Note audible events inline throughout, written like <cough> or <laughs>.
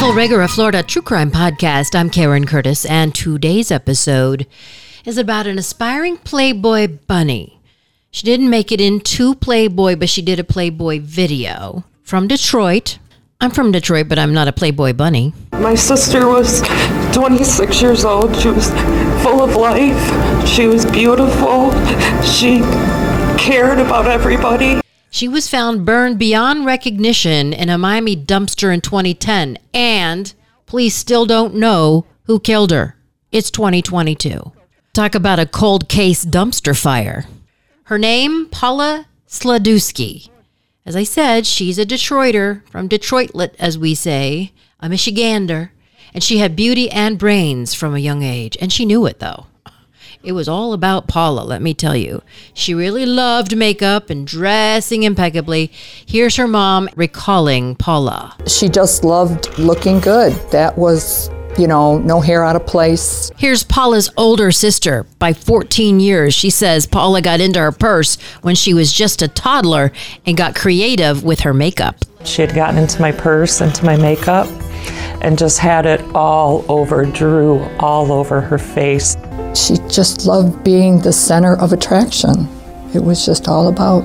Full Rigor, a Florida true crime podcast. I'm Karen Curtis, and today's episode is about an aspiring Playboy bunny. She didn't make it into Playboy, but she did a Playboy video from Detroit. I'm from Detroit, but I'm not a Playboy bunny. My sister was 26 years old. She was full of life. She was beautiful. She cared about everybody. She was found burned beyond recognition in a Miami dumpster in 2010, and police still don't know who killed her. It's 2022. Talk about a cold case dumpster fire. Her name, Paula Sladewski. As I said, she's a Detroiter, from Detroitlet, as we say, a Michigander, and she had beauty and brains from a young age, and she knew it though. It was all about Paula, let me tell you. She really loved makeup and dressing impeccably. Here's her mom recalling Paula. She just loved looking good. That was, you know, no hair out of place. Here's Paula's older sister. By 14 years, she says Paula got into her purse when she was just a toddler and got creative with her makeup. She had gotten into my purse, into my makeup, and just had it all over, drew all over her face. She just loved being the center of attraction. It was just all about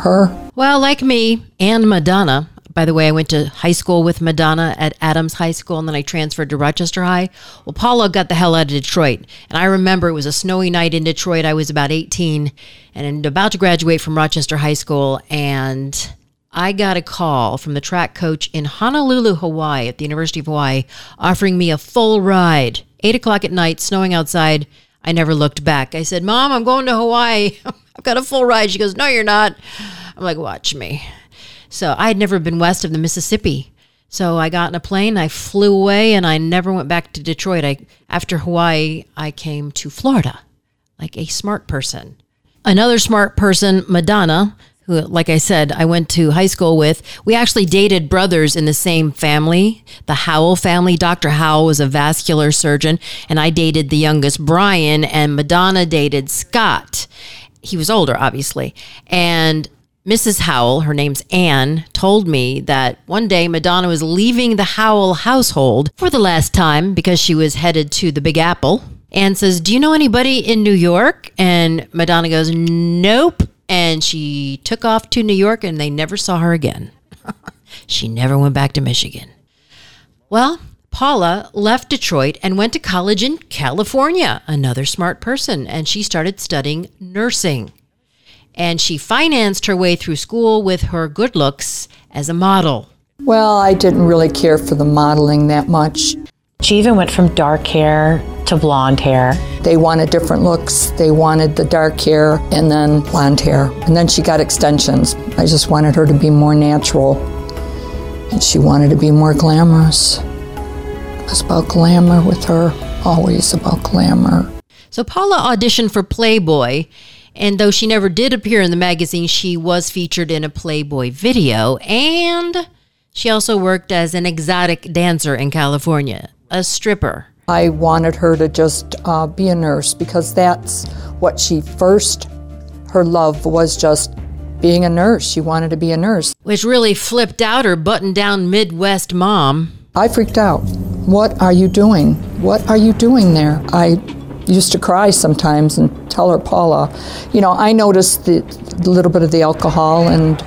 her. Well, like me and Madonna, by the way, I went to high school with Madonna at Adams High School and then I transferred to Rochester High. Well, Paula got the hell out of Detroit. And I remember it was a snowy night in Detroit. I was about 18 and about to graduate from Rochester High School. And I got a call from the track coach in Honolulu, Hawaii, at the University of Hawaii, offering me a full ride. Eight o'clock at night, snowing outside. I never looked back. I said, Mom, I'm going to Hawaii. <laughs> I've got a full ride. She goes, No, you're not. I'm like, Watch me. So I had never been west of the Mississippi. So I got in a plane, I flew away, and I never went back to Detroit. I, after Hawaii, I came to Florida like a smart person. Another smart person, Madonna, who, like I said, I went to high school with. We actually dated brothers in the same family, the Howell family. Dr. Howell was a vascular surgeon, and I dated the youngest, Brian, and Madonna dated Scott. He was older, obviously. And Mrs. Howell, her name's Anne, told me that one day Madonna was leaving the Howell household for the last time because she was headed to the Big Apple. Anne says, Do you know anybody in New York? And Madonna goes, Nope. And she took off to New York and they never saw her again. <laughs> she never went back to Michigan. Well, Paula left Detroit and went to college in California, another smart person, and she started studying nursing. And she financed her way through school with her good looks as a model. Well, I didn't really care for the modeling that much. She even went from dark hair to blonde hair. They wanted different looks. They wanted the dark hair and then blonde hair. And then she got extensions. I just wanted her to be more natural. And she wanted to be more glamorous. It was about glamour with her, always about glamour. So Paula auditioned for Playboy, and though she never did appear in the magazine, she was featured in a Playboy video, and she also worked as an exotic dancer in California, a stripper. I wanted her to just uh, be a nurse because that's what she first, her love was just being a nurse. She wanted to be a nurse. Which really flipped out her button down Midwest mom. I freaked out. What are you doing? What are you doing there? I used to cry sometimes and tell her, Paula, you know, I noticed the, the little bit of the alcohol and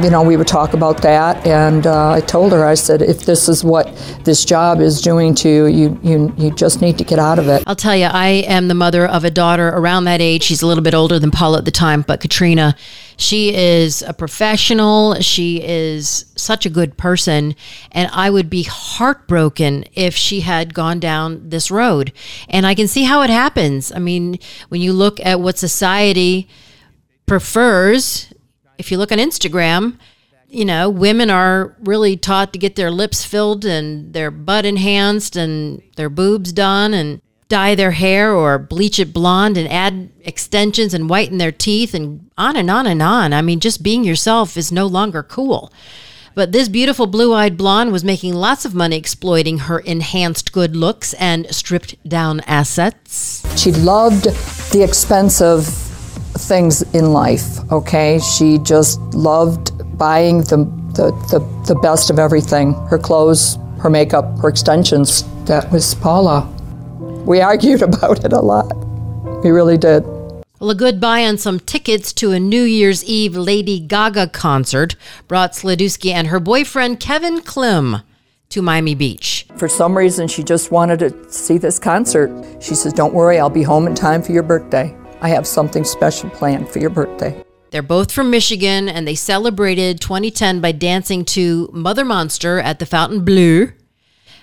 you know, we would talk about that, and uh, I told her, I said, if this is what this job is doing to you, you, you, you just need to get out of it. I'll tell you, I am the mother of a daughter around that age. She's a little bit older than Paula at the time, but Katrina, she is a professional. She is such a good person, and I would be heartbroken if she had gone down this road. And I can see how it happens. I mean, when you look at what society prefers if you look on Instagram, you know, women are really taught to get their lips filled and their butt enhanced and their boobs done and dye their hair or bleach it blonde and add extensions and whiten their teeth and on and on and on. I mean, just being yourself is no longer cool. But this beautiful blue eyed blonde was making lots of money exploiting her enhanced good looks and stripped down assets. She loved the expensive things in life, okay? She just loved buying the, the, the, the best of everything her clothes, her makeup, her extensions. That was Paula. We argued <laughs> about it a lot. We really did. Well, a good buy on some tickets to a New Year's Eve Lady Gaga concert brought Sladewski and her boyfriend Kevin Klym to Miami Beach. For some reason, she just wanted to see this concert. She says, Don't worry, I'll be home in time for your birthday. I have something special planned for your birthday. They're both from Michigan and they celebrated 2010 by dancing to Mother Monster at the Fontainebleau,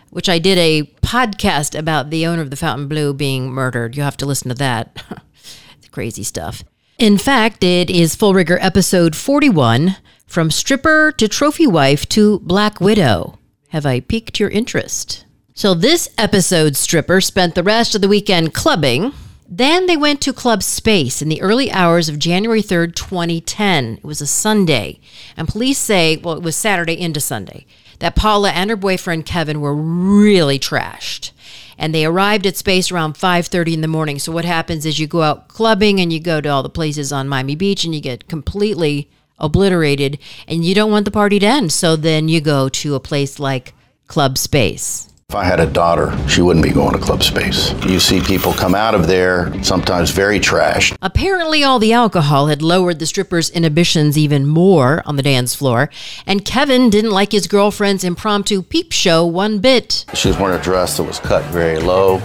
which I did a podcast about the owner of the Fontainebleau being murdered. You'll have to listen to that. <laughs> it's crazy stuff. In fact, it is Full Rigor episode 41 From Stripper to Trophy Wife to Black Widow. Have I piqued your interest? So, this episode stripper spent the rest of the weekend clubbing. Then they went to Club Space in the early hours of January 3rd, 2010. It was a Sunday. And police say, well, it was Saturday into Sunday, that Paula and her boyfriend Kevin were really trashed and they arrived at space around 5.30 in the morning so what happens is you go out clubbing and you go to all the places on miami beach and you get completely obliterated and you don't want the party to end so then you go to a place like club space if I had a daughter, she wouldn't be going to club space. You see people come out of there, sometimes very trashed. Apparently, all the alcohol had lowered the stripper's inhibitions even more on the dance floor, and Kevin didn't like his girlfriend's impromptu peep show one bit. She was wearing a dress that was cut very low,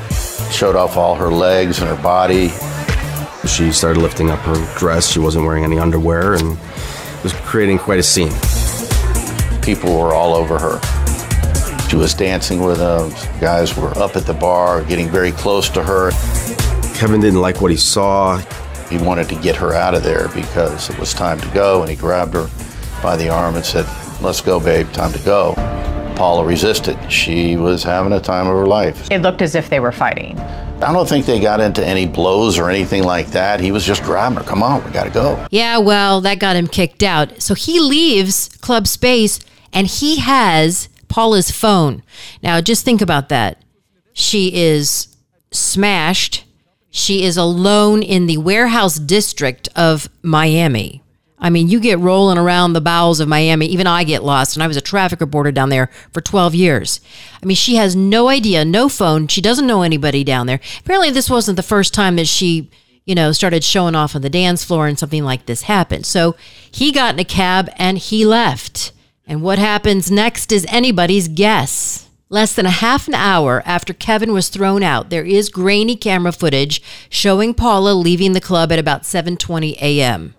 showed off all her legs and her body. She started lifting up her dress. She wasn't wearing any underwear and was creating quite a scene. People were all over her. She was dancing with them. Guys were up at the bar, getting very close to her. Kevin didn't like what he saw. He wanted to get her out of there because it was time to go, and he grabbed her by the arm and said, Let's go, babe, time to go. Paula resisted. She was having a time of her life. It looked as if they were fighting. I don't think they got into any blows or anything like that. He was just grabbing her. Come on, we got to go. Yeah, well, that got him kicked out. So he leaves Club Space and he has Paula's phone. Now, just think about that. She is smashed. She is alone in the warehouse district of Miami. I mean, you get rolling around the bowels of Miami. Even I get lost, and I was a traffic reporter down there for 12 years. I mean, she has no idea, no phone. She doesn't know anybody down there. Apparently, this wasn't the first time that she, you know, started showing off on the dance floor and something like this happened. So he got in a cab and he left. And what happens next is anybody's guess. Less than a half an hour after Kevin was thrown out, there is grainy camera footage showing Paula leaving the club at about 7:20 a.m.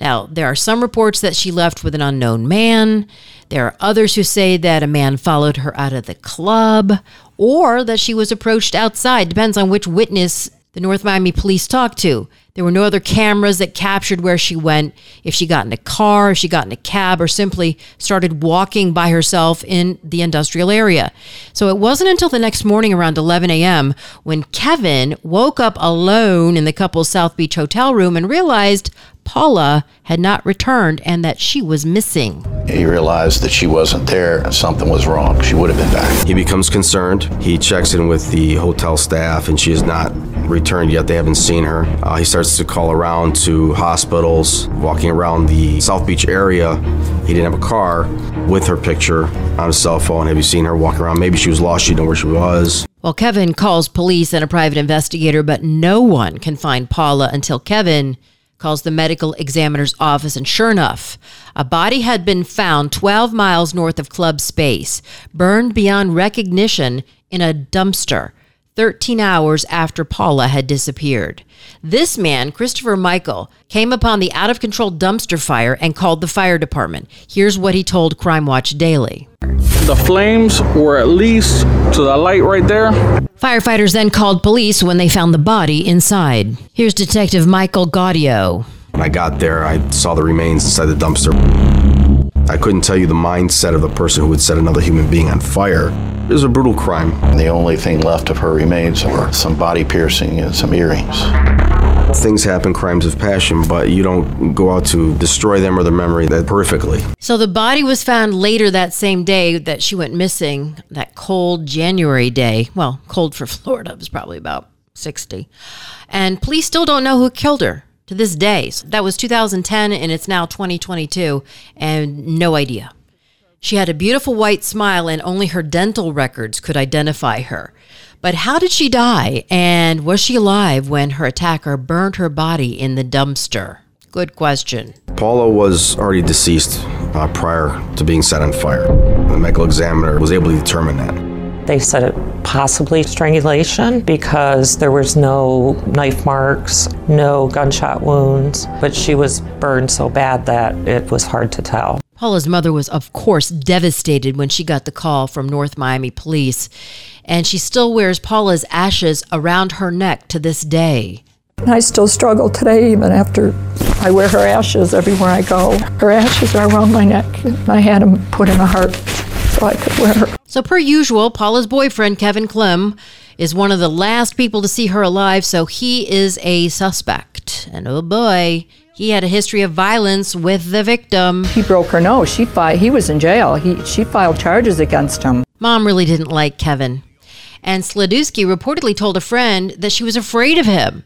Now, there are some reports that she left with an unknown man. There are others who say that a man followed her out of the club or that she was approached outside. Depends on which witness the North Miami police talked to. There were no other cameras that captured where she went, if she got in a car, if she got in a cab, or simply started walking by herself in the industrial area. So it wasn't until the next morning around 11 a.m. when Kevin woke up alone in the couple's South Beach hotel room and realized Paula had not returned and that she was missing. He realized that she wasn't there and something was wrong. She would have been back. He becomes concerned. He checks in with the hotel staff and she is not returned yet. They haven't seen her. Uh, he starts to call around to hospitals, walking around the South Beach area. He didn't have a car with her picture on his cell phone. Have you seen her walking around? Maybe she was lost. She didn't know where she was. Well, Kevin calls police and a private investigator, but no one can find Paula until Kevin calls the medical examiner's office, and sure enough, a body had been found 12 miles north of Club Space, burned beyond recognition in a dumpster. 13 hours after Paula had disappeared. This man, Christopher Michael, came upon the out of control dumpster fire and called the fire department. Here's what he told Crime Watch Daily. The flames were at least to the light right there. Firefighters then called police when they found the body inside. Here's Detective Michael Gaudio. When I got there, I saw the remains inside the dumpster. I couldn't tell you the mindset of the person who would set another human being on fire. It was a brutal crime. The only thing left of her remains were some body piercing and some earrings. Things happen, crimes of passion, but you don't go out to destroy them or their memory that perfectly. So the body was found later that same day that she went missing, that cold January day. Well, cold for <laughs> Florida, it was probably about 60. And police still don't know who killed her to this day. So that was 2010 and it's now 2022 and no idea. She had a beautiful white smile, and only her dental records could identify her. But how did she die? And was she alive when her attacker burned her body in the dumpster? Good question. Paula was already deceased uh, prior to being set on fire. The medical examiner was able to determine that. They said it possibly strangulation because there was no knife marks, no gunshot wounds, but she was burned so bad that it was hard to tell. Paula's mother was, of course, devastated when she got the call from North Miami police, and she still wears Paula's ashes around her neck to this day. I still struggle today, even after I wear her ashes everywhere I go. Her ashes are around my neck. I had them put in a heart so I could wear her. So, per usual, Paula's boyfriend, Kevin Clem, is one of the last people to see her alive, so he is a suspect. And oh boy, he had a history of violence with the victim. He broke her nose. She fi- he was in jail. He, she filed charges against him. Mom really didn't like Kevin. And Sladewski reportedly told a friend that she was afraid of him.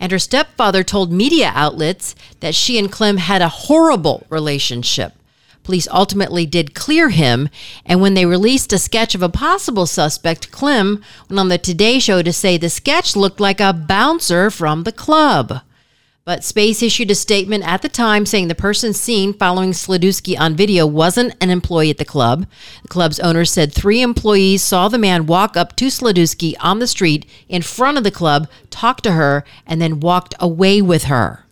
And her stepfather told media outlets that she and Clem had a horrible relationship. Police ultimately did clear him, and when they released a sketch of a possible suspect, Clem went on the Today Show to say the sketch looked like a bouncer from the club. But Space issued a statement at the time saying the person seen following Sladewski on video wasn't an employee at the club. The club's owner said three employees saw the man walk up to Sladewski on the street in front of the club, talk to her, and then walked away with her.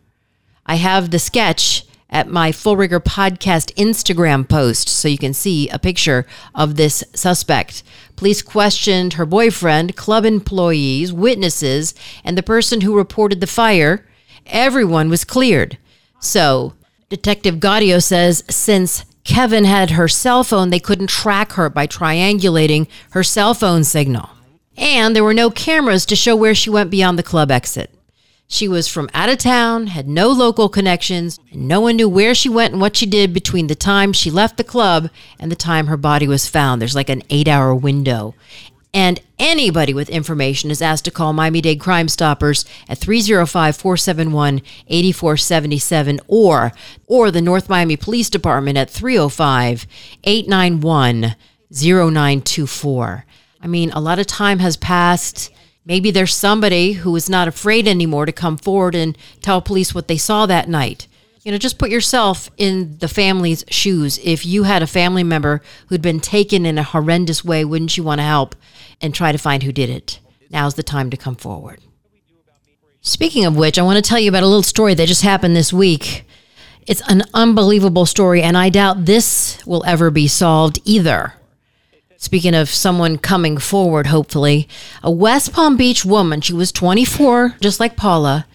I have the sketch at my Full Rigor podcast Instagram post so you can see a picture of this suspect. Police questioned her boyfriend, club employees, witnesses, and the person who reported the fire everyone was cleared. So, Detective Gaudio says since Kevin had her cell phone, they couldn't track her by triangulating her cell phone signal. And there were no cameras to show where she went beyond the club exit. She was from out of town, had no local connections, and no one knew where she went and what she did between the time she left the club and the time her body was found. There's like an eight hour window. And anybody with information is asked to call Miami Dade Crime Stoppers at 305 471 8477 or or the North Miami Police Department at 305 891 0924. I mean, a lot of time has passed. Maybe there's somebody who is not afraid anymore to come forward and tell police what they saw that night. You know, just put yourself in the family's shoes. If you had a family member who'd been taken in a horrendous way, wouldn't you want to help and try to find who did it? Now's the time to come forward. Speaking of which, I want to tell you about a little story that just happened this week. It's an unbelievable story, and I doubt this will ever be solved either. Speaking of someone coming forward, hopefully, a West Palm Beach woman, she was 24, just like Paula,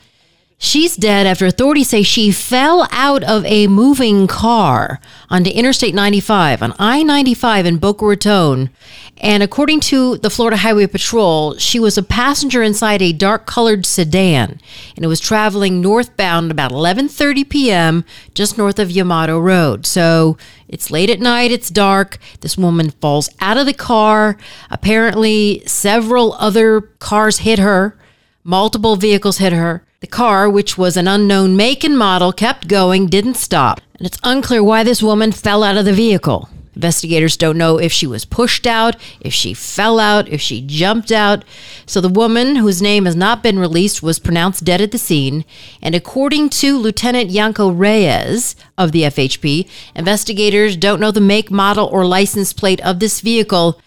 She's dead after authorities say she fell out of a moving car onto Interstate 95 on I 95 in Boca Raton. And according to the Florida Highway Patrol, she was a passenger inside a dark colored sedan and it was traveling northbound about 11:30 p.m. just north of Yamato Road. So it's late at night, it's dark. This woman falls out of the car. Apparently, several other cars hit her. Multiple vehicles hit her. The car, which was an unknown make and model, kept going, didn't stop. And it's unclear why this woman fell out of the vehicle. Investigators don't know if she was pushed out, if she fell out, if she jumped out. So the woman, whose name has not been released, was pronounced dead at the scene. And according to Lieutenant Yanko Reyes of the FHP, investigators don't know the make, model, or license plate of this vehicle,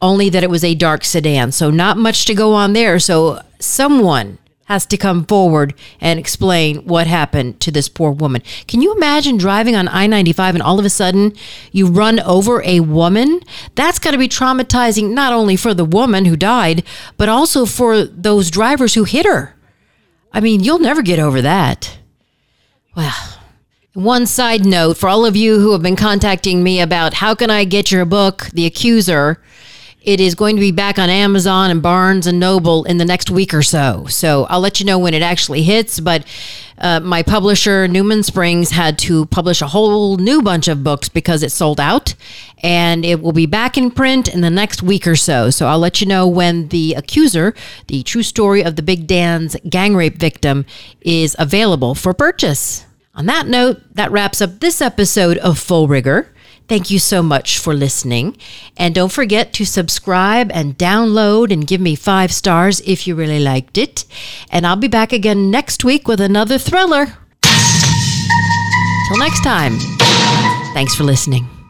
only that it was a dark sedan. So not much to go on there. So someone has to come forward and explain what happened to this poor woman. Can you imagine driving on I 95 and all of a sudden you run over a woman? That's got to be traumatizing not only for the woman who died, but also for those drivers who hit her. I mean, you'll never get over that. Well, one side note for all of you who have been contacting me about how can I get your book, The Accuser it is going to be back on Amazon and Barnes and Noble in the next week or so. So I'll let you know when it actually hits. But uh, my publisher, Newman Springs, had to publish a whole new bunch of books because it sold out. And it will be back in print in the next week or so. So I'll let you know when The Accuser, the true story of the Big Dan's gang rape victim, is available for purchase. On that note, that wraps up this episode of Full Rigor. Thank you so much for listening. And don't forget to subscribe and download and give me five stars if you really liked it. And I'll be back again next week with another thriller. Till next time, thanks for listening.